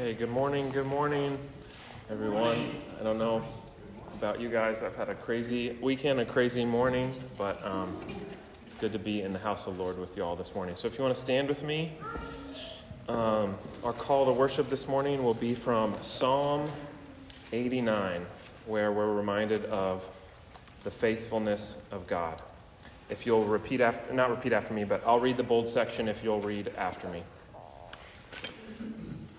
Hey, good morning, good morning, everyone. I don't know about you guys. I've had a crazy weekend, a crazy morning, but um, it's good to be in the house of the Lord with you all this morning. So if you want to stand with me, um, our call to worship this morning will be from Psalm 89, where we're reminded of the faithfulness of God. If you'll repeat after, not repeat after me, but I'll read the bold section if you'll read after me.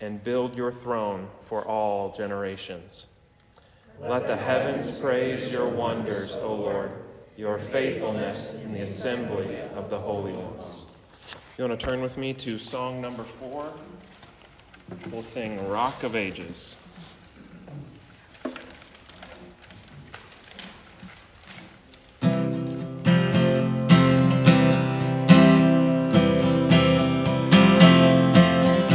and build your throne for all generations. Let the heavens praise your wonders, O Lord, your faithfulness in the assembly of the holy ones. You want to turn with me to song number four? We'll sing Rock of Ages.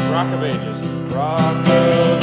Rock of Ages. Rock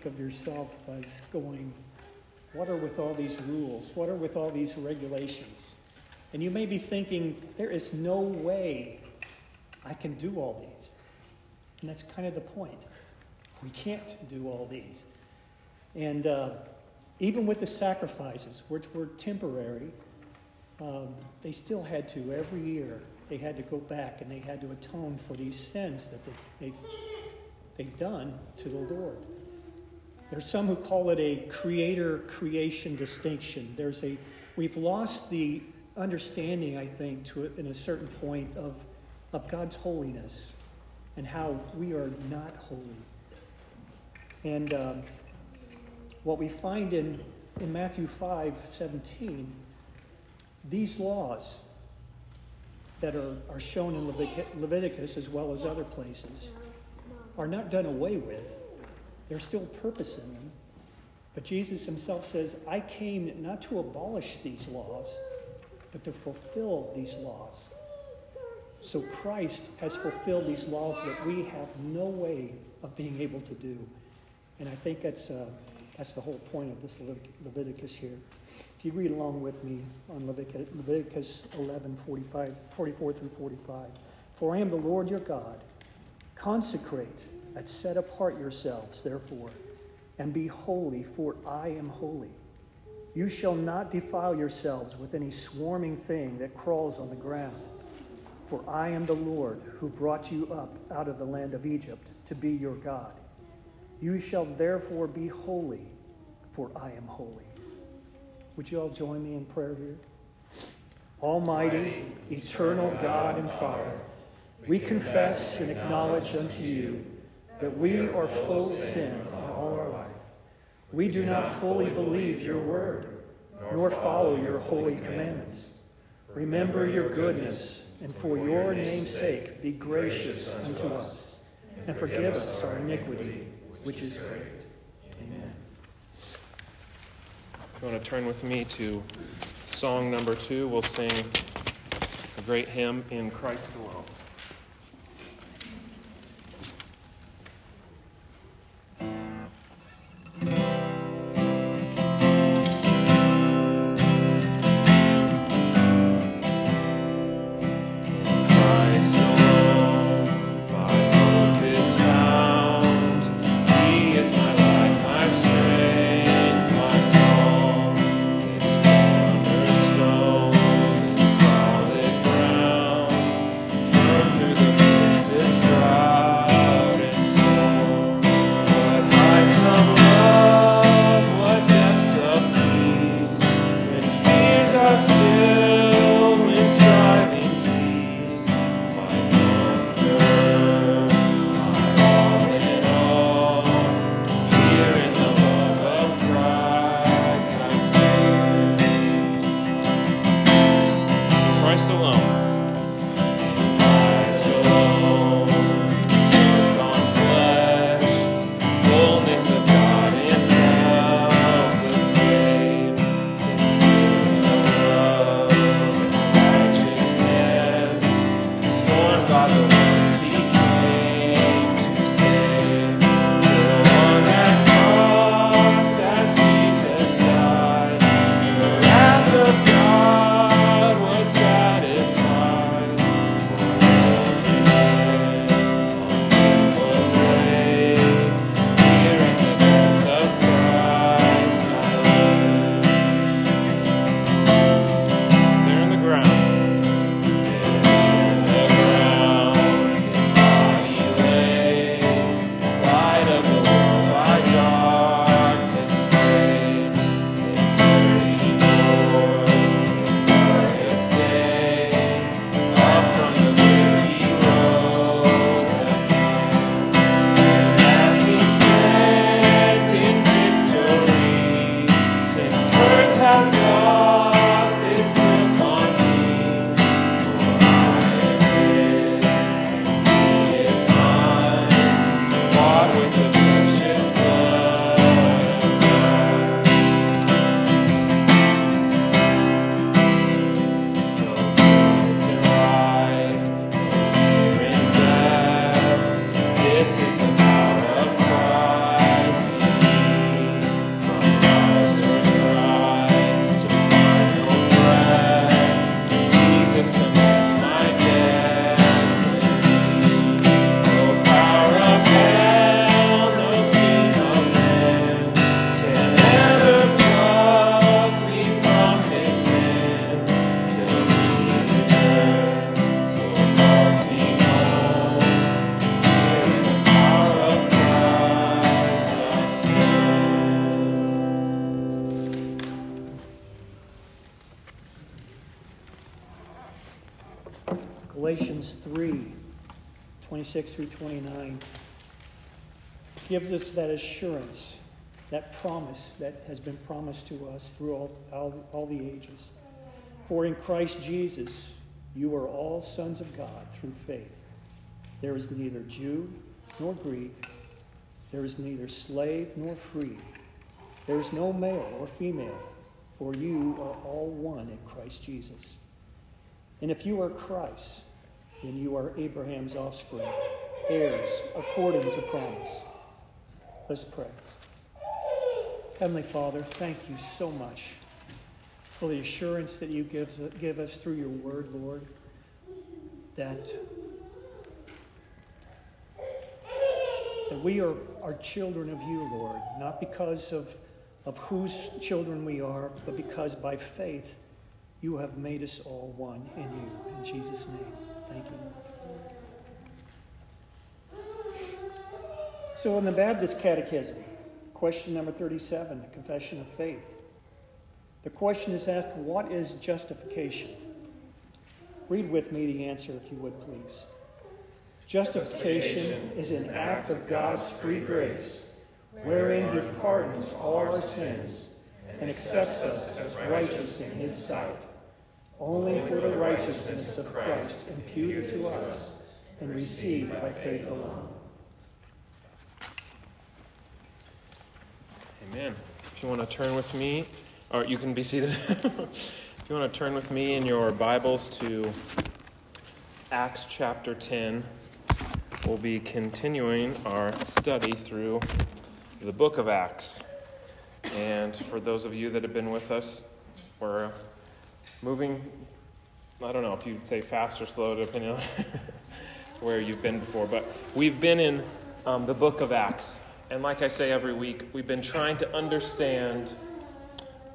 think of yourself as going, What are with all these rules? What are with all these regulations? And you may be thinking, There is no way I can do all these. And that's kind of the point. We can't do all these. And uh, even with the sacrifices, which were temporary, um, they still had to every year they had to go back and they had to atone for these sins that they, they've, they've done to the lord there's some who call it a creator creation distinction there's a we've lost the understanding i think to in a certain point of of god's holiness and how we are not holy. And um, what we find in, in Matthew 5 17, these laws that are, are shown in Leviticus as well as other places are not done away with. There's still purpose in them. But Jesus himself says, I came not to abolish these laws, but to fulfill these laws. So Christ has fulfilled these laws that we have no way of being able to do. And I think that's, uh, that's the whole point of this Leviticus here. If you read along with me on Leviticus, Leviticus 11, 45, 44 through 45. For I am the Lord your God. Consecrate and set apart yourselves, therefore, and be holy, for I am holy. You shall not defile yourselves with any swarming thing that crawls on the ground. For I am the Lord who brought you up out of the land of Egypt to be your God. You shall therefore be holy, for I am holy. Would you all join me in prayer here? Almighty, eternal God and Father, we confess and acknowledge unto you that we are full of sin all our life. We do not fully believe your word, nor follow your holy commandments. Remember your goodness, and for your name's sake be gracious unto us, and forgive us our iniquity, which is great. Amen. If you want to turn with me to song number two, we'll sing a great hymn in Christ alone. 26 through 29, gives us that assurance, that promise that has been promised to us through all, all, all the ages. For in Christ Jesus, you are all sons of God through faith. There is neither Jew nor Greek, there is neither slave nor free, there is no male or female, for you are all one in Christ Jesus. And if you are Christ, then you are Abraham's offspring, heirs according to promise. Let's pray. Heavenly Father, thank you so much for the assurance that you give, give us through your word, Lord, that, that we are, are children of you, Lord, not because of, of whose children we are, but because by faith you have made us all one in you. In Jesus' name, thank you. So, in the Baptist Catechism, question number 37, the Confession of Faith, the question is asked, What is justification? Read with me the answer, if you would please. Justification is an act of God's free grace, wherein He pardons all our sins and accepts us as righteous in His sight, only for the righteousness of Christ imputed to us and received by faith alone. Amen. If you want to turn with me or you can be seated. if you want to turn with me in your Bibles to Acts chapter 10, we'll be continuing our study through the book of Acts. And for those of you that have been with us, we're moving, I don't know if you'd say fast or slow, depending on where you've been before, but we've been in um, the book of Acts. And like I say every week, we've been trying to understand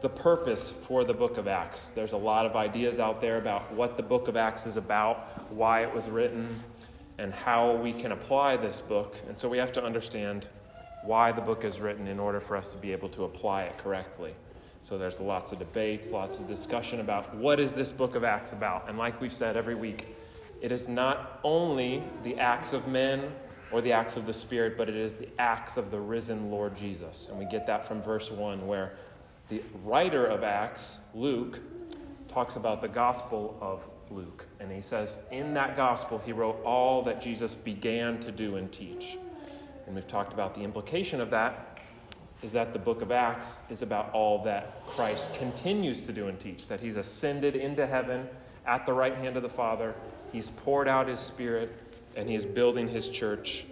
the purpose for the book of Acts. There's a lot of ideas out there about what the book of Acts is about, why it was written, and how we can apply this book. And so we have to understand why the book is written in order for us to be able to apply it correctly. So there's lots of debates, lots of discussion about what is this book of Acts about. And like we've said every week, it is not only the acts of men or the acts of the Spirit, but it is the acts of the risen Lord Jesus. And we get that from verse 1, where the writer of Acts, Luke, talks about the gospel of Luke. And he says, in that gospel, he wrote all that Jesus began to do and teach. And we've talked about the implication of that is that the book of Acts is about all that Christ continues to do and teach, that he's ascended into heaven at the right hand of the Father, he's poured out his Spirit, and he is building his church,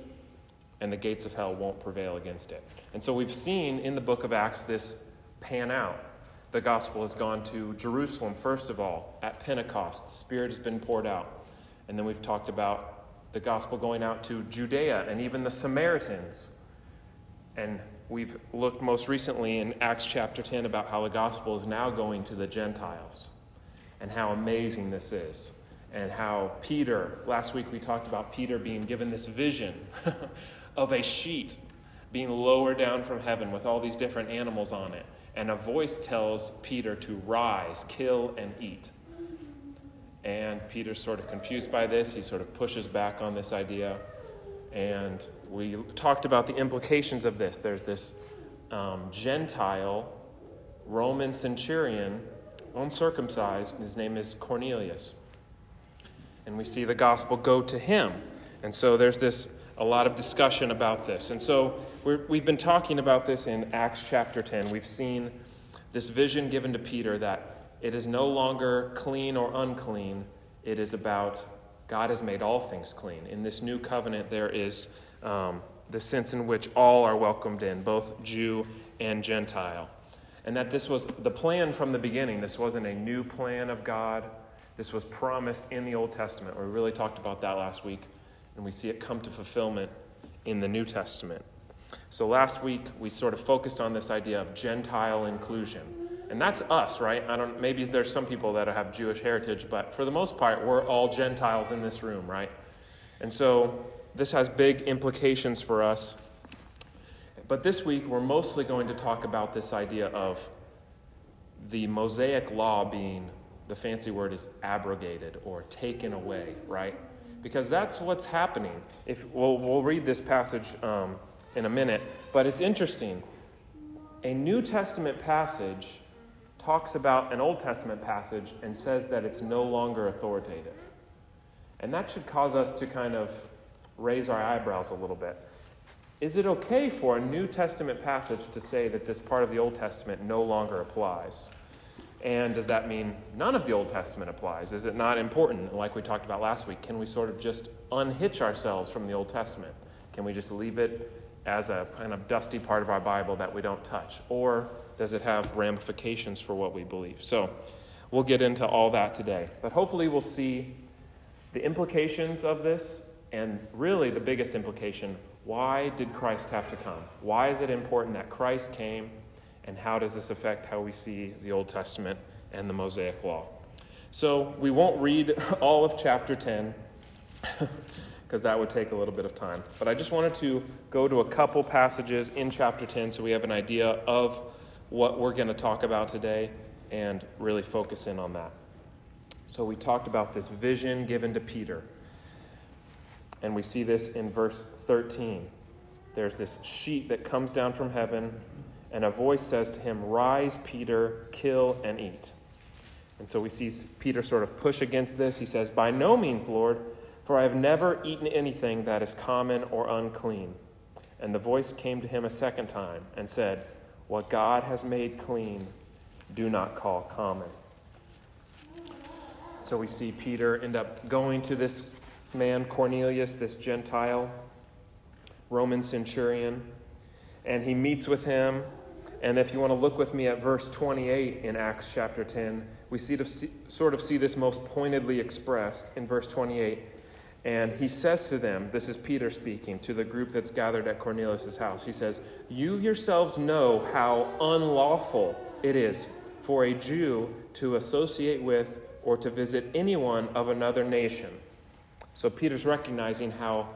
and the gates of hell won't prevail against it. And so we've seen in the book of Acts this pan out. The gospel has gone to Jerusalem, first of all, at Pentecost. The Spirit has been poured out. And then we've talked about the gospel going out to Judea and even the Samaritans. And we've looked most recently in Acts chapter 10 about how the gospel is now going to the Gentiles and how amazing this is. And how Peter, last week we talked about Peter being given this vision of a sheet being lowered down from heaven with all these different animals on it and a voice tells Peter to rise, kill, and eat. And Peter's sort of confused by this. He sort of pushes back on this idea. And we talked about the implications of this. There's this um, Gentile Roman centurion, uncircumcised, and his name is Cornelius. And we see the gospel go to him. And so there's this a lot of discussion about this. And so we have been talking about this in Acts chapter 10. We've seen this vision given to Peter that it is no longer clean or unclean, it is about God has made all things clean. In this new covenant, there is um, the sense in which all are welcomed in, both Jew and Gentile. And that this was the plan from the beginning. This wasn't a new plan of God. This was promised in the Old Testament. We really talked about that last week and we see it come to fulfillment in the New Testament. So last week we sort of focused on this idea of Gentile inclusion. And that's us, right? I don't maybe there's some people that have Jewish heritage, but for the most part we're all Gentiles in this room, right? And so this has big implications for us. But this week we're mostly going to talk about this idea of the Mosaic law being the fancy word is abrogated or taken away, right? because that's what's happening. If we'll, we'll read this passage um, in a minute, but it's interesting. A New Testament passage talks about an Old Testament passage and says that it's no longer authoritative. And that should cause us to kind of raise our eyebrows a little bit. Is it okay for a New Testament passage to say that this part of the Old Testament no longer applies? And does that mean none of the Old Testament applies? Is it not important? Like we talked about last week, can we sort of just unhitch ourselves from the Old Testament? Can we just leave it as a kind of dusty part of our Bible that we don't touch? Or does it have ramifications for what we believe? So we'll get into all that today. But hopefully, we'll see the implications of this, and really the biggest implication why did Christ have to come? Why is it important that Christ came? And how does this affect how we see the Old Testament and the Mosaic Law? So we won't read all of chapter 10 because that would take a little bit of time. But I just wanted to go to a couple passages in chapter 10 so we have an idea of what we're going to talk about today and really focus in on that. So we talked about this vision given to Peter. And we see this in verse 13. There's this sheet that comes down from heaven and a voice says to him, Rise, Peter, kill and eat. And so we see Peter sort of push against this. He says, By no means, Lord, for I have never eaten anything that is common or unclean. And the voice came to him a second time and said, What God has made clean, do not call common. So we see Peter end up going to this man, Cornelius, this Gentile Roman centurion, and he meets with him and if you want to look with me at verse 28 in Acts chapter 10, we see sort of see this most pointedly expressed in verse 28. And he says to them, this is Peter speaking to the group that's gathered at Cornelius' house. He says, You yourselves know how unlawful it is for a Jew to associate with or to visit anyone of another nation. So Peter's recognizing how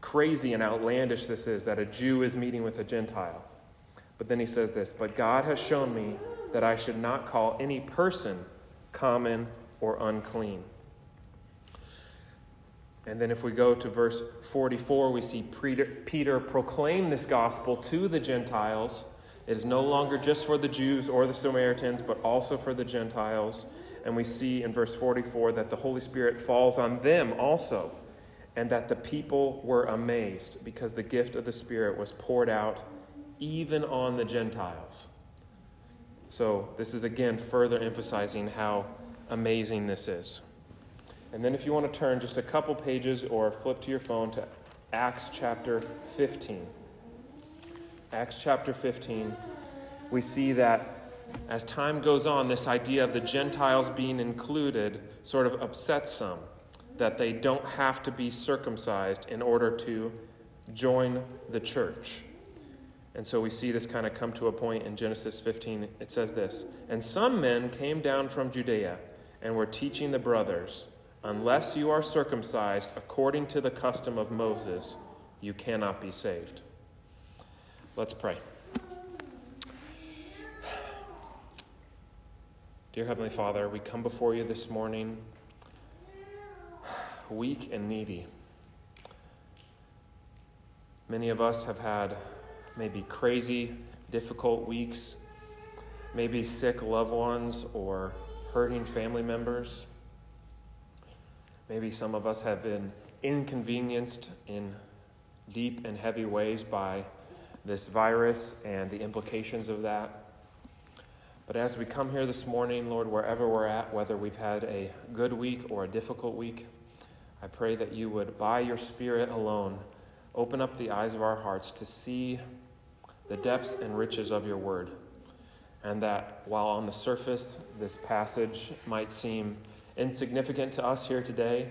crazy and outlandish this is that a Jew is meeting with a Gentile. But then he says this But God has shown me that I should not call any person common or unclean. And then, if we go to verse 44, we see Peter, proclaim this gospel to the Gentiles. It is no longer just for the Jews or the Samaritans, but also for the Gentiles. And we see in verse 44 that the Holy Spirit falls on them also, and that the people were amazed because the gift of the Spirit was poured out even on the Gentiles. So, this is again further emphasizing how amazing this is. And then, if you want to turn just a couple pages or flip to your phone to Acts chapter 15. Acts chapter 15, we see that as time goes on, this idea of the Gentiles being included sort of upsets some, that they don't have to be circumcised in order to join the church. And so we see this kind of come to a point in Genesis 15. It says this And some men came down from Judea and were teaching the brothers, Unless you are circumcised according to the custom of Moses, you cannot be saved. Let's pray. Dear Heavenly Father, we come before you this morning weak and needy. Many of us have had maybe crazy, difficult weeks, maybe sick loved ones or hurting family members. Maybe some of us have been inconvenienced in deep and heavy ways by this virus and the implications of that. But as we come here this morning, Lord, wherever we're at, whether we've had a good week or a difficult week, I pray that you would, by your Spirit alone, open up the eyes of our hearts to see the depths and riches of your word. And that while on the surface this passage might seem insignificant to us here today,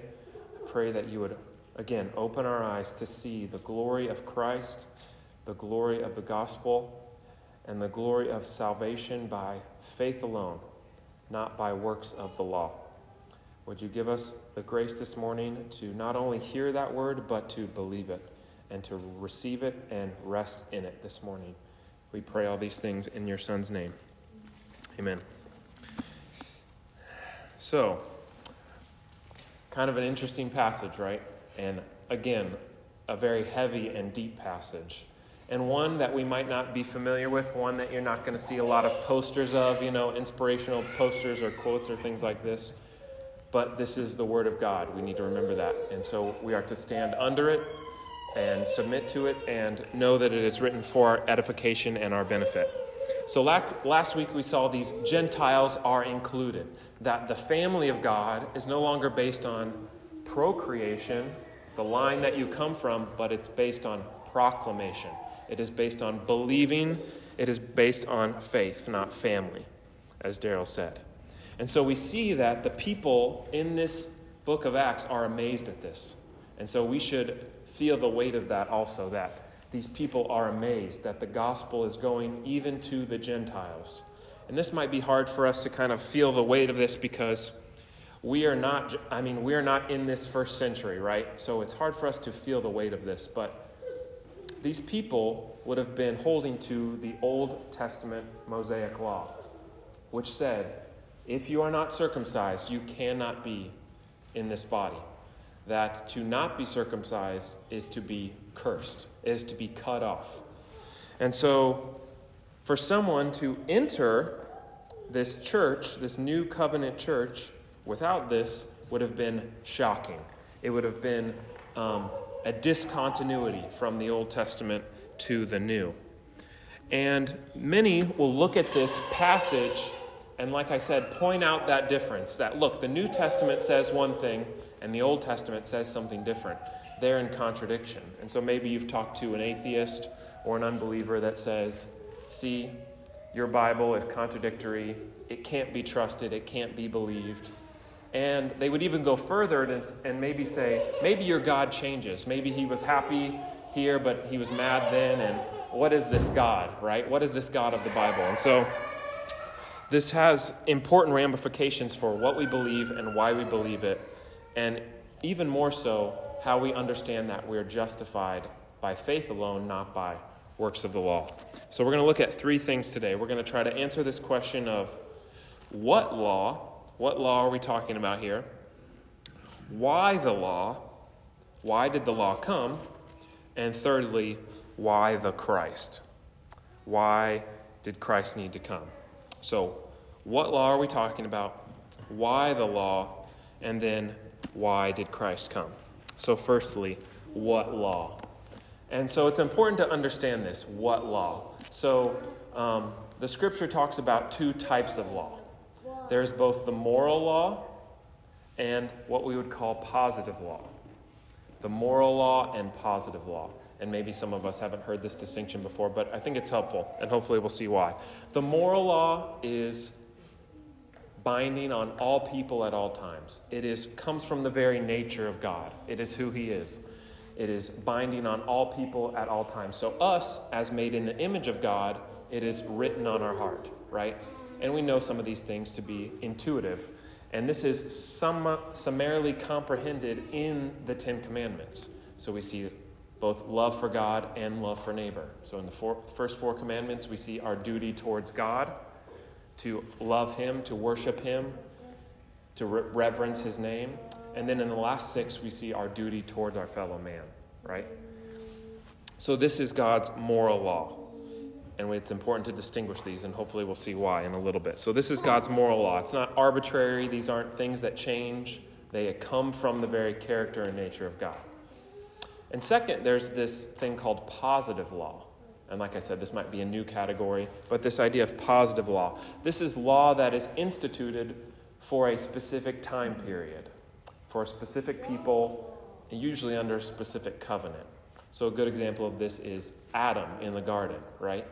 I pray that you would again open our eyes to see the glory of Christ, the glory of the gospel, and the glory of salvation by faith alone, not by works of the law. Would you give us the grace this morning to not only hear that word, but to believe it? and to receive it and rest in it this morning. We pray all these things in your Son's name. Amen. So, Kind of an interesting passage, right? And again, a very heavy and deep passage. And one that we might not be familiar with, one that you're not going to see a lot of posters of, you know, inspirational posters or quotes or things like this. But this is the Word of God. We need to remember that. And so we are to stand under it and submit to it and know that it is written for our edification and our benefit. So last week we saw these Gentiles are included, that the family of God is no longer based on procreation, the line that you come from, but it's based on proclamation. It is based on believing, it is based on faith, not family, as Daryl said. And so we see that the people in this book of Acts are amazed at this. And so we should feel the weight of that also, that these people are amazed that the gospel is going even to the Gentiles. And this might be hard for us to kind of feel the weight of this because we are not, I mean, we are not in this first century, right? So it's hard for us to feel the weight of this. But these people would have been holding to the Old Testament Mosaic law, which said, if you are not circumcised, you cannot be in this body. That to not be circumcised is to be cursed, is to be cut off. And so, for someone to enter this church, this new covenant church, without this would have been shocking. It would have been um, a discontinuity from the Old Testament to the New. And many will look at this passage and, like I said, point out that difference that look, the New Testament says one thing and the Old Testament says something different they're in contradiction. And so maybe you've talked to an atheist or an unbeliever that says, see, your Bible is contradictory, it can't be trusted, it can't be believed. And they would even go further and, and maybe say, maybe your God changes. Maybe he was happy here, but he was mad then. And what is this God, right? What is this God of the Bible? And so this has important ramifications for what we believe and why we believe it. And even more so, how we understand that we're justified by faith alone, not by works of the law. So, we're going to look at three things today. We're going to try to answer this question of what law, what law are we talking about here? Why the law? Why did the law come? And thirdly, why the Christ? Why did Christ need to come? So, what law are we talking about? Why the law? And then, why did Christ come? So, firstly, what law? And so it's important to understand this what law? So, um, the scripture talks about two types of law there's both the moral law and what we would call positive law. The moral law and positive law. And maybe some of us haven't heard this distinction before, but I think it's helpful, and hopefully we'll see why. The moral law is binding on all people at all times. It is comes from the very nature of God. It is who he is. It is binding on all people at all times. So us as made in the image of God, it is written on our heart, right? And we know some of these things to be intuitive. And this is sum- summarily comprehended in the 10 commandments. So we see both love for God and love for neighbor. So in the four, first four commandments, we see our duty towards God to love Him, to worship Him, to re- reverence His name. And then in the last six, we see our duty towards our fellow man, right? So this is God's moral law. And it's important to distinguish these, and hopefully we'll see why in a little bit. So, this is God's moral law. It's not arbitrary, these aren't things that change, they come from the very character and nature of God. And second, there's this thing called positive law. And like I said, this might be a new category, but this idea of positive law. This is law that is instituted for a specific time period, for a specific people, and usually under a specific covenant. So, a good example of this is Adam in the garden, right?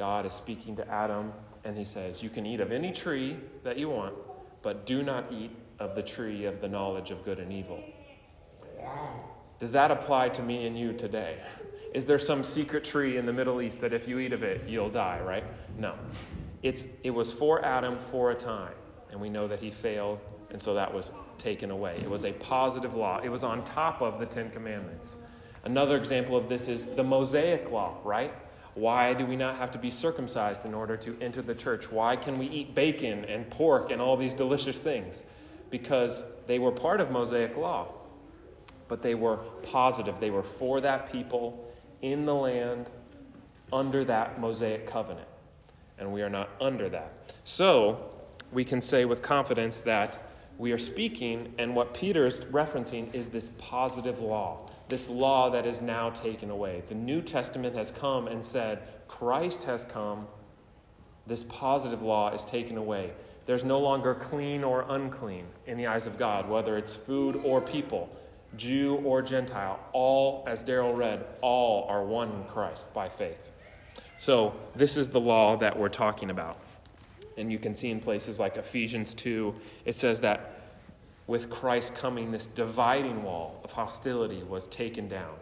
God is speaking to Adam, and he says, You can eat of any tree that you want, but do not eat of the tree of the knowledge of good and evil. Does that apply to me and you today? Is there some secret tree in the Middle East that if you eat of it, you'll die, right? No. It's, it was for Adam for a time, and we know that he failed, and so that was taken away. It was a positive law, it was on top of the Ten Commandments. Another example of this is the Mosaic law, right? Why do we not have to be circumcised in order to enter the church? Why can we eat bacon and pork and all these delicious things? because they were part of Mosaic law, but they were positive. They were for that people in the land under that Mosaic covenant. And we are not under that. So, we can say with confidence that we are speaking, and what Peter is referencing is this positive law, this law that is now taken away. The New Testament has come and said, Christ has come, this positive law is taken away. There's no longer clean or unclean in the eyes of God, whether it's food or people, Jew or Gentile. All, as Daryl read, all are one in Christ by faith. So, this is the law that we're talking about. And you can see in places like Ephesians 2, it says that with Christ coming, this dividing wall of hostility was taken down.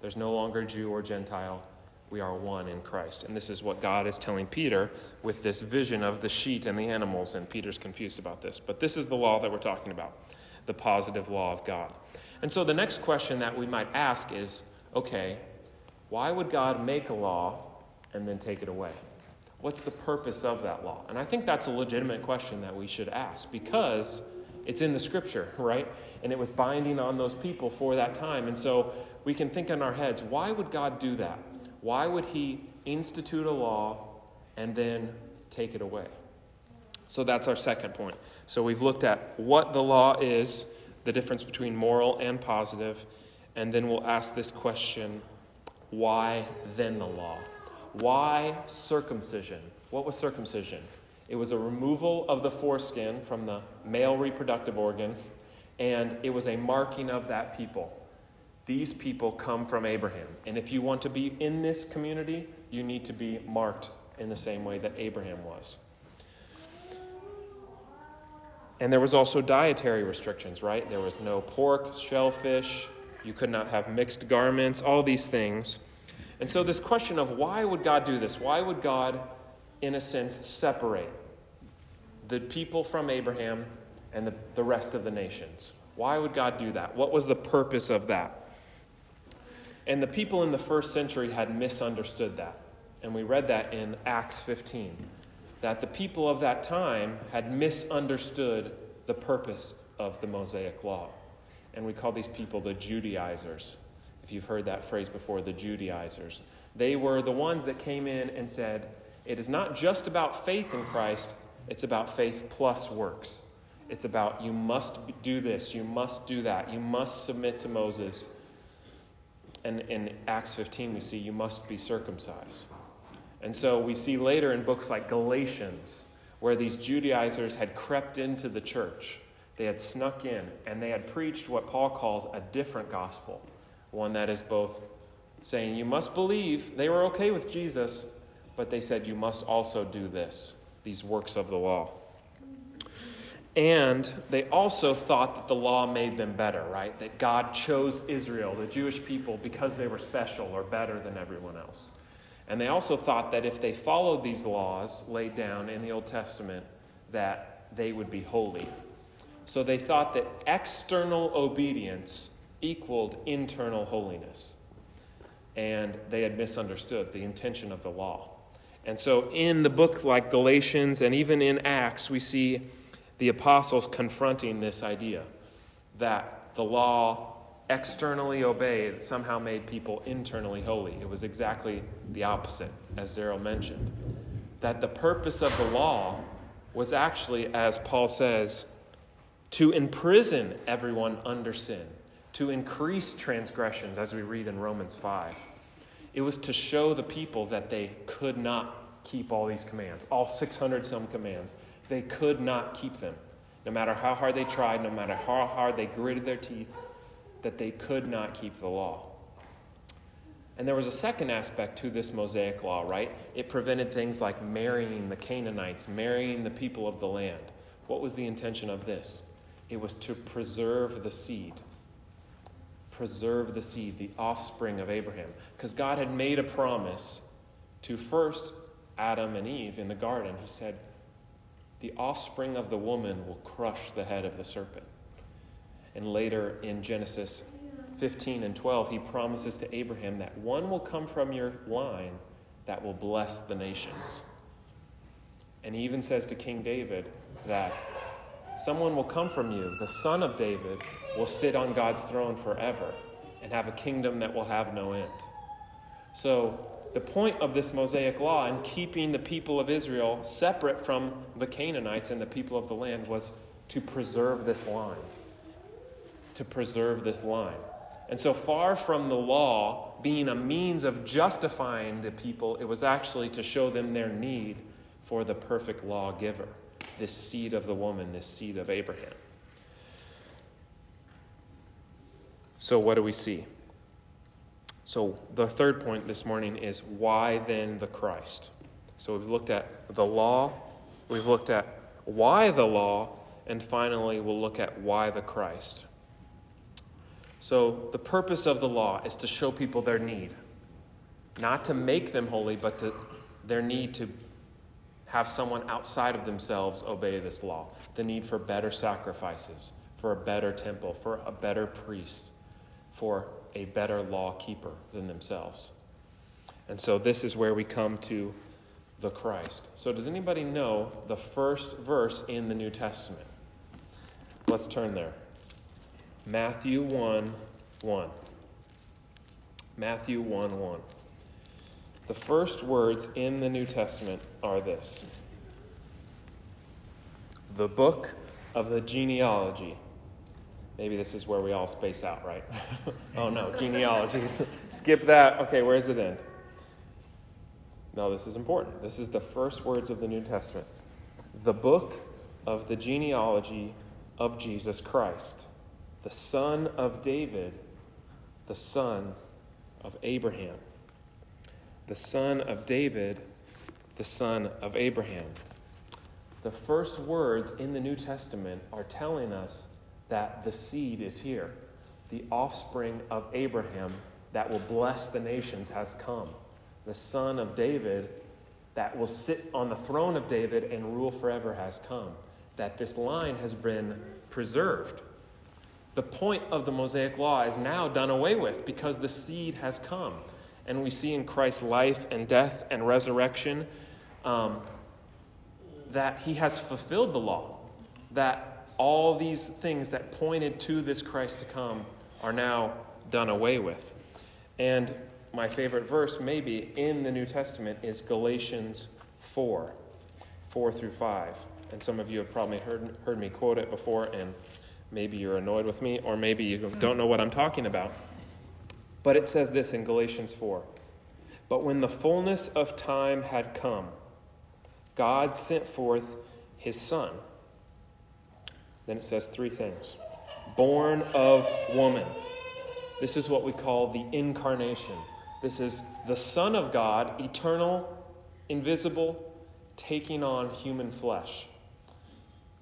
There's no longer Jew or Gentile. We are one in Christ. And this is what God is telling Peter with this vision of the sheet and the animals. And Peter's confused about this. But this is the law that we're talking about the positive law of God. And so the next question that we might ask is okay, why would God make a law and then take it away? What's the purpose of that law? And I think that's a legitimate question that we should ask because it's in the scripture, right? And it was binding on those people for that time. And so we can think in our heads, why would God do that? Why would He institute a law and then take it away? So that's our second point. So we've looked at what the law is, the difference between moral and positive, and then we'll ask this question why then the law? Why circumcision? What was circumcision? It was a removal of the foreskin from the male reproductive organ, and it was a marking of that people. These people come from Abraham. And if you want to be in this community, you need to be marked in the same way that Abraham was. And there was also dietary restrictions, right? There was no pork, shellfish, you could not have mixed garments, all these things. And so, this question of why would God do this? Why would God, in a sense, separate the people from Abraham and the, the rest of the nations? Why would God do that? What was the purpose of that? And the people in the first century had misunderstood that. And we read that in Acts 15 that the people of that time had misunderstood the purpose of the Mosaic law. And we call these people the Judaizers if you've heard that phrase before, the Judaizers. They were the ones that came in and said, it is not just about faith in Christ, it's about faith plus works. It's about you must do this, you must do that, you must submit to Moses. And in Acts 15, we see you must be circumcised. And so we see later in books like Galatians, where these Judaizers had crept into the church. They had snuck in and they had preached what Paul calls a different gospel one that is both saying you must believe, they were okay with Jesus, but they said you must also do this, these works of the law. And they also thought that the law made them better, right? That God chose Israel, the Jewish people, because they were special or better than everyone else. And they also thought that if they followed these laws laid down in the Old Testament, that they would be holy. So they thought that external obedience equaled internal holiness. And they had misunderstood the intention of the law. And so, in the book like Galatians and even in Acts, we see the apostles confronting this idea that the law, externally obeyed, somehow made people internally holy. It was exactly the opposite, as Daryl mentioned. That the purpose of the law was actually, as Paul says, to imprison everyone under sin to increase transgressions, as we read in Romans 5. It was to show the people that they could not keep all these commands, all 600 some commands. They could not keep them. No matter how hard they tried, no matter how hard they gritted their teeth, that they could not keep the law. And there was a second aspect to this Mosaic law, right? It prevented things like marrying the Canaanites, marrying the people of the land. What was the intention of this? It was to preserve the seed preserve the seed, the offspring of Abraham. Because God had made a promise to first Adam and Eve in the garden. He said, The offspring of the woman will crush the head of the serpent. And later in Genesis 15 and 12, he promises to Abraham that one will come from your line that will bless the nations. And he even says to King David that someone will come from you, the son of David, will sit on God's throne forever and have a kingdom that will have no end. So, the point of this Mosaic law and keeping the people of Israel separate from the Canaanites and the people of the land was to preserve this line. To preserve this line. And so far from the law being a means of justifying the people, it was actually to show them their need for the perfect lawgiver, this seed of the woman, this seed of Abraham. So, what do we see? So, the third point this morning is why then the Christ? So, we've looked at the law, we've looked at why the law, and finally, we'll look at why the Christ. So, the purpose of the law is to show people their need, not to make them holy, but to their need to have someone outside of themselves obey this law. The need for better sacrifices, for a better temple, for a better priest, for a better law keeper than themselves. And so, this is where we come to the Christ. So, does anybody know the first verse in the New Testament? Let's turn there. Matthew 1 1. Matthew 1 1. The first words in the New Testament are this The book of the genealogy. Maybe this is where we all space out, right? oh no, genealogies. Skip that. Okay, where does it end? No, this is important. This is the first words of the New Testament. The book of the genealogy of Jesus Christ the son of David, the son of Abraham. The son of David, the son of Abraham. The first words in the New Testament are telling us that the seed is here. The offspring of Abraham that will bless the nations has come. The son of David that will sit on the throne of David and rule forever has come. That this line has been preserved the point of the Mosaic Law is now done away with because the seed has come. And we see in Christ's life and death and resurrection um, that he has fulfilled the law, that all these things that pointed to this Christ to come are now done away with. And my favorite verse, maybe in the New Testament, is Galatians 4 4 through 5. And some of you have probably heard, heard me quote it before, and Maybe you're annoyed with me, or maybe you don't know what I'm talking about. But it says this in Galatians 4 But when the fullness of time had come, God sent forth his Son. Then it says three things born of woman. This is what we call the incarnation. This is the Son of God, eternal, invisible, taking on human flesh.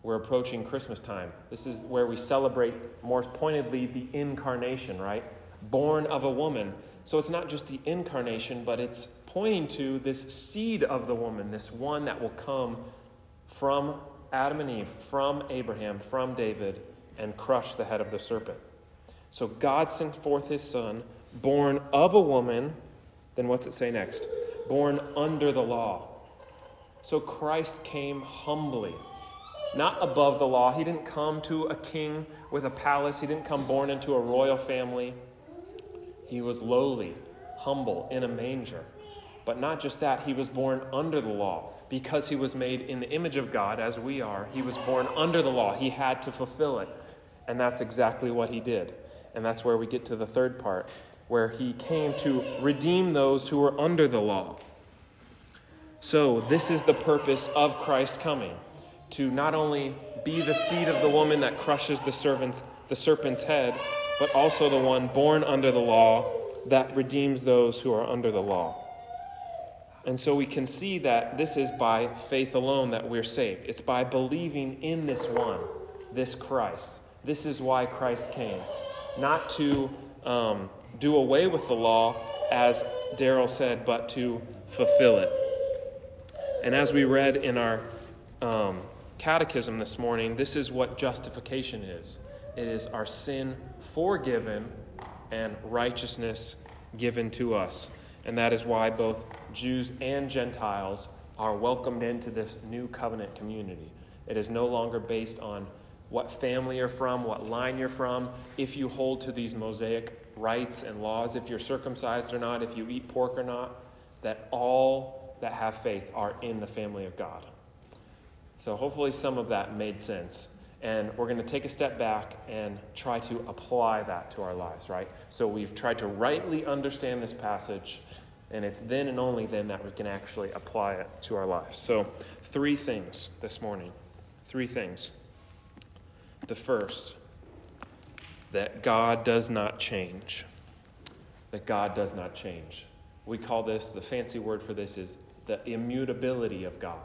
We're approaching Christmas time. This is where we celebrate more pointedly the incarnation, right? Born of a woman. So it's not just the incarnation, but it's pointing to this seed of the woman, this one that will come from Adam and Eve, from Abraham, from David, and crush the head of the serpent. So God sent forth his son, born of a woman. Then what's it say next? Born under the law. So Christ came humbly not above the law. He didn't come to a king with a palace, he didn't come born into a royal family. He was lowly, humble, in a manger. But not just that, he was born under the law. Because he was made in the image of God, as we are, he was born under the law. He had to fulfill it. And that's exactly what he did. And that's where we get to the third part, where he came to redeem those who were under the law. So, this is the purpose of Christ coming to not only be the seed of the woman that crushes the servant's, the serpent's head, but also the one born under the law that redeems those who are under the law. And so we can see that this is by faith alone that we're saved. It's by believing in this one, this Christ. This is why Christ came. Not to um, do away with the law, as Daryl said, but to fulfill it. And as we read in our um, catechism this morning, this is what justification is it is our sin forgiven and righteousness given to us. And that is why both Jews and Gentiles are welcomed into this new covenant community. It is no longer based on what family you're from, what line you're from, if you hold to these Mosaic rites and laws, if you're circumcised or not, if you eat pork or not, that all that have faith are in the family of God. So hopefully some of that made sense. And we're going to take a step back and try to apply that to our lives, right? So we've tried to rightly understand this passage, and it's then and only then that we can actually apply it to our lives. So, three things this morning. Three things. The first, that God does not change. That God does not change. We call this, the fancy word for this is the immutability of God.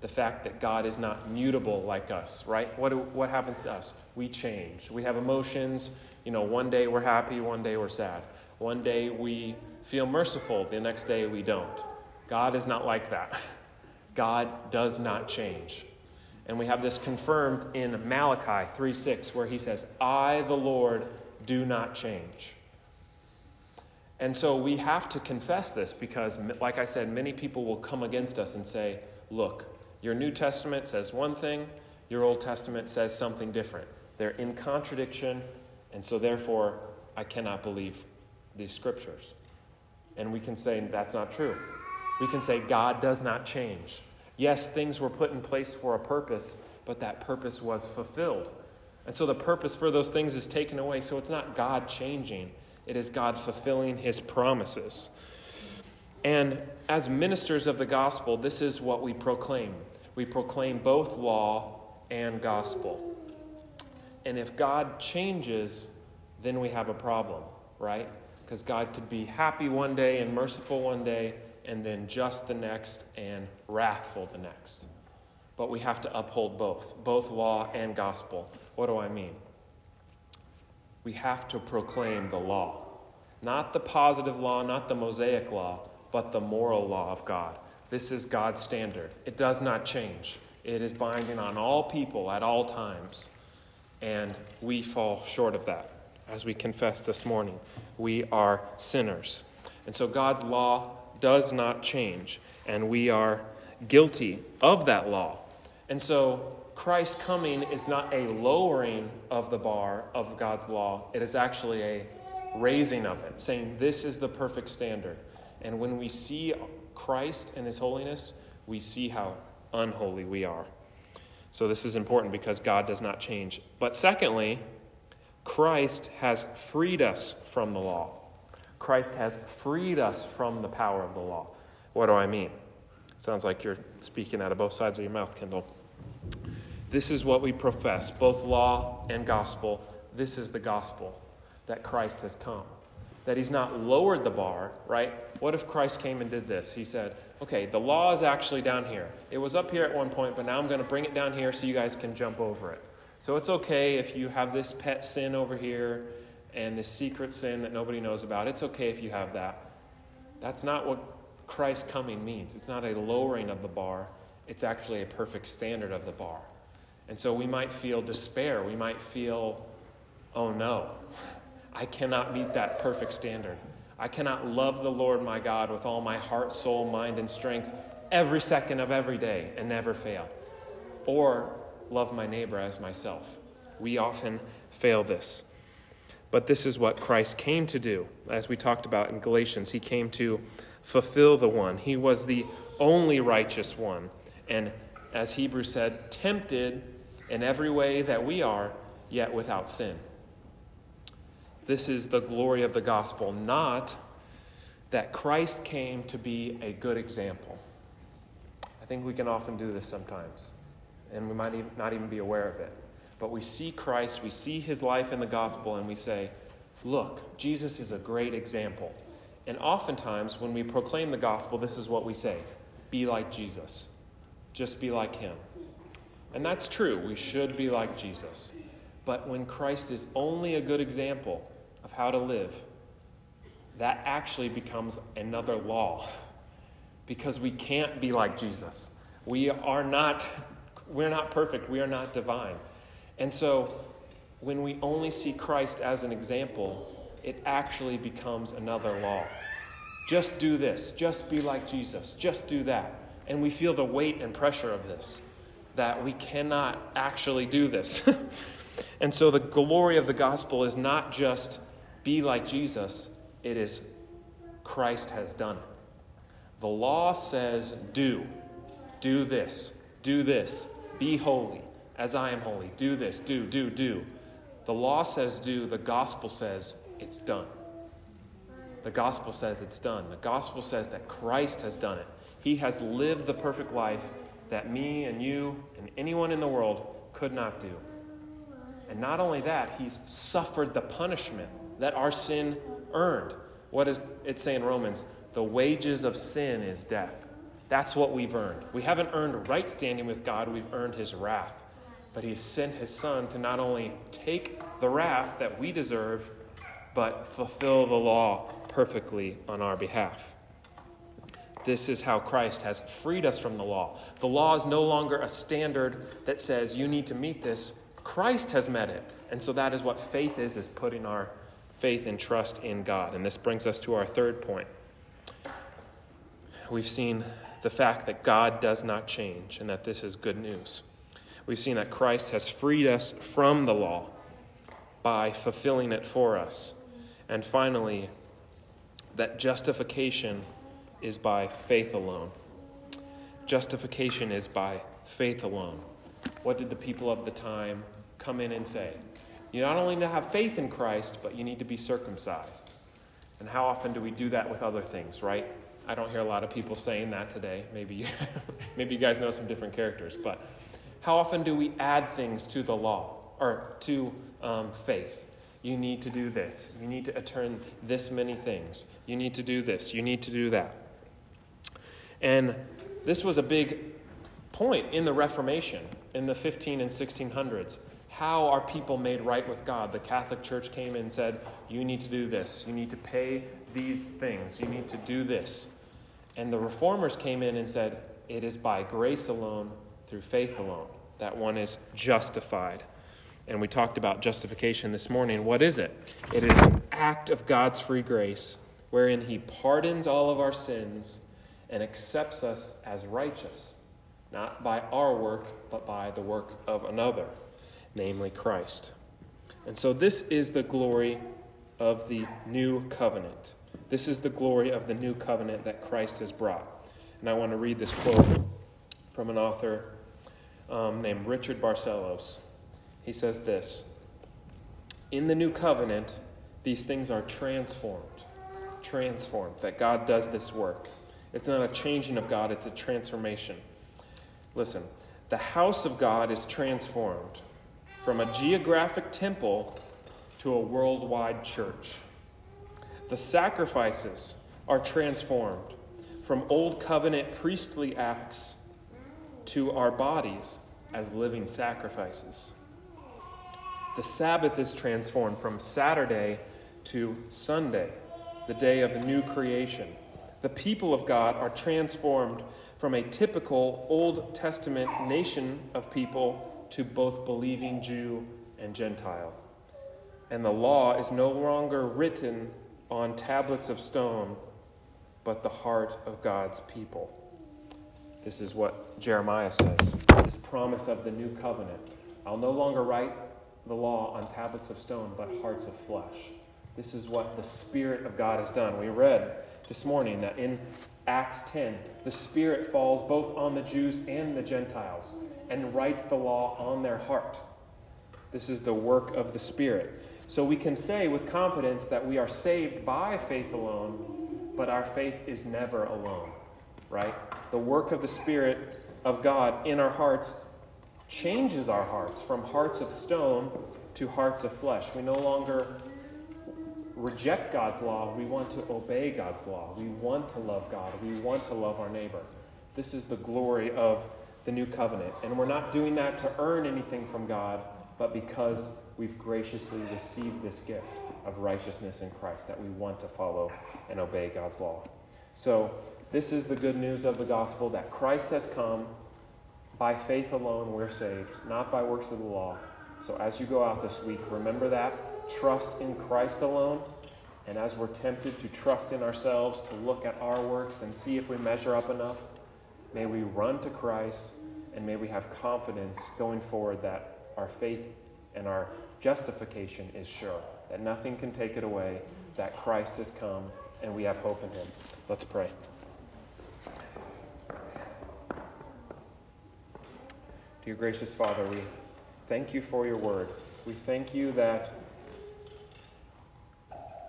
The fact that God is not mutable like us, right? What, what happens to us? We change. We have emotions. You know, one day we're happy, one day we're sad. One day we feel merciful, the next day we don't. God is not like that. God does not change. And we have this confirmed in Malachi 3 6, where he says, I, the Lord, do not change. And so we have to confess this because, like I said, many people will come against us and say, Look, your New Testament says one thing, your Old Testament says something different. They're in contradiction, and so therefore I cannot believe these scriptures. And we can say that's not true. We can say God does not change. Yes, things were put in place for a purpose, but that purpose was fulfilled. And so the purpose for those things is taken away. So it's not God changing, it is God fulfilling his promises. And as ministers of the gospel, this is what we proclaim. We proclaim both law and gospel. And if God changes, then we have a problem, right? Because God could be happy one day and merciful one day, and then just the next and wrathful the next. But we have to uphold both, both law and gospel. What do I mean? We have to proclaim the law, not the positive law, not the Mosaic law, but the moral law of God. This is God's standard. It does not change. It is binding on all people at all times. And we fall short of that. As we confess this morning, we are sinners. And so God's law does not change, and we are guilty of that law. And so Christ's coming is not a lowering of the bar of God's law, it is actually a raising of it, saying this is the perfect standard. And when we see Christ and his holiness, we see how unholy we are. So this is important because God does not change. But secondly, Christ has freed us from the law. Christ has freed us from the power of the law. What do I mean? Sounds like you're speaking out of both sides of your mouth, Kendall. This is what we profess, both law and gospel. This is the gospel that Christ has come. That he's not lowered the bar, right? What if Christ came and did this? He said, okay, the law is actually down here. It was up here at one point, but now I'm going to bring it down here so you guys can jump over it. So it's okay if you have this pet sin over here and this secret sin that nobody knows about. It's okay if you have that. That's not what Christ coming means. It's not a lowering of the bar, it's actually a perfect standard of the bar. And so we might feel despair. We might feel, oh no, I cannot meet that perfect standard. I cannot love the Lord my God with all my heart, soul, mind, and strength every second of every day and never fail. Or love my neighbor as myself. We often fail this. But this is what Christ came to do. As we talked about in Galatians, he came to fulfill the one. He was the only righteous one. And as Hebrews said, tempted in every way that we are, yet without sin. This is the glory of the gospel, not that Christ came to be a good example. I think we can often do this sometimes, and we might not even be aware of it. But we see Christ, we see his life in the gospel, and we say, Look, Jesus is a great example. And oftentimes, when we proclaim the gospel, this is what we say be like Jesus. Just be like him. And that's true. We should be like Jesus. But when Christ is only a good example of how to live, that actually becomes another law. Because we can't be like Jesus. We are not, we're not perfect. We are not divine. And so, when we only see Christ as an example, it actually becomes another law. Just do this, just be like Jesus, just do that. And we feel the weight and pressure of this. that we cannot actually do this. and so the glory of the gospel is not just be like Jesus, it is Christ has done it. The law says, do. Do this. Do this. Be holy as I am holy. Do this. Do, do, do. The law says, do. The gospel says, it's done. The gospel says it's done. The gospel says that Christ has done it. He has lived the perfect life that me and you and anyone in the world could not do. And not only that, he's suffered the punishment that our sin earned. What does it say in Romans? The wages of sin is death. That's what we've earned. We haven't earned right standing with God, we've earned his wrath. But he sent his son to not only take the wrath that we deserve, but fulfill the law perfectly on our behalf. This is how Christ has freed us from the law. The law is no longer a standard that says you need to meet this. Christ has met it. And so that is what faith is, is putting our faith and trust in God. And this brings us to our third point. We've seen the fact that God does not change and that this is good news. We've seen that Christ has freed us from the law by fulfilling it for us. And finally, that justification is by faith alone. Justification is by faith alone. What did the people of the time come in and say? You not only need to have faith in Christ, but you need to be circumcised. And how often do we do that with other things, right? I don't hear a lot of people saying that today. Maybe, maybe you guys know some different characters, but how often do we add things to the law or to um, faith? You need to do this. You need to attend this many things. You need to do this. You need to do that. And this was a big point in the Reformation in the 15 and 1600s. How are people made right with God? The Catholic Church came and said, You need to do this. You need to pay these things. You need to do this. And the reformers came in and said, It is by grace alone, through faith alone, that one is justified. And we talked about justification this morning. What is it? It is an act of God's free grace wherein He pardons all of our sins and accepts us as righteous, not by our work, but by the work of another, namely Christ. And so, this is the glory of the new covenant. This is the glory of the new covenant that Christ has brought. And I want to read this quote from an author um, named Richard Barcellos. He says this In the new covenant, these things are transformed. Transformed. That God does this work. It's not a changing of God, it's a transformation. Listen, the house of God is transformed from a geographic temple to a worldwide church. The sacrifices are transformed from old covenant priestly acts to our bodies as living sacrifices. The Sabbath is transformed from Saturday to Sunday, the day of new creation the people of God are transformed from a typical Old Testament nation of people to both believing Jew and Gentile. And the law is no longer written on tablets of stone, but the heart of God's people. This is what Jeremiah says this promise of the new covenant. I'll no longer write the law on tablets of stone, but hearts of flesh. This is what the Spirit of God has done. We read this morning that in Acts 10, the Spirit falls both on the Jews and the Gentiles and writes the law on their heart. This is the work of the Spirit. So we can say with confidence that we are saved by faith alone, but our faith is never alone, right? The work of the Spirit of God in our hearts changes our hearts from hearts of stone to hearts of flesh. We no longer reject God's law, we want to obey God's law. We want to love God. We want to love our neighbor. This is the glory of the new covenant. And we're not doing that to earn anything from God, but because we've graciously received this gift of righteousness in Christ, that we want to follow and obey God's law. So, this is the good news of the gospel that Christ has come. By faith alone, we're saved, not by works of the law. So, as you go out this week, remember that trust in Christ alone. And as we're tempted to trust in ourselves, to look at our works and see if we measure up enough, may we run to Christ And may we have confidence going forward that our faith and our justification is sure, that nothing can take it away, that Christ has come, and we have hope in him. Let's pray. Dear gracious Father, we thank you for your word. We thank you that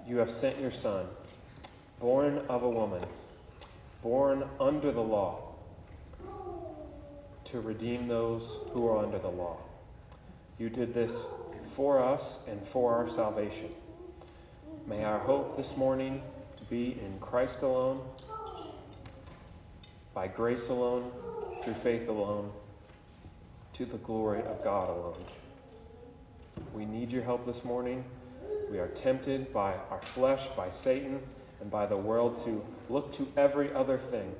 you have sent your Son, born of a woman, born under the law, to redeem those who are under the law. You did this for us and for our salvation. May our hope this morning be in Christ alone, by grace alone, through faith alone, to the glory of God alone. We need your help this morning. We are tempted by our flesh, by Satan, and by the world to look to every other thing.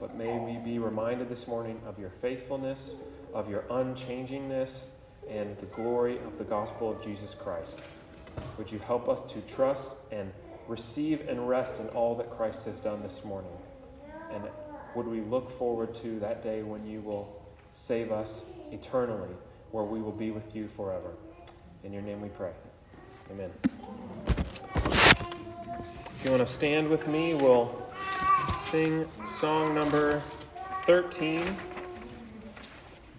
But may we be reminded this morning of your faithfulness, of your unchangingness, and the glory of the gospel of Jesus Christ. Would you help us to trust and receive and rest in all that Christ has done this morning? And would we look forward to that day when you will save us eternally, where we will be with you forever? In your name we pray. Amen. If you want to stand with me, we'll sing song number 13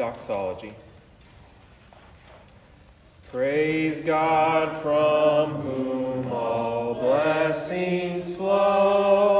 Doxology. Praise God from whom all blessings flow.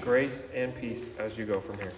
Grace and peace as you go from here.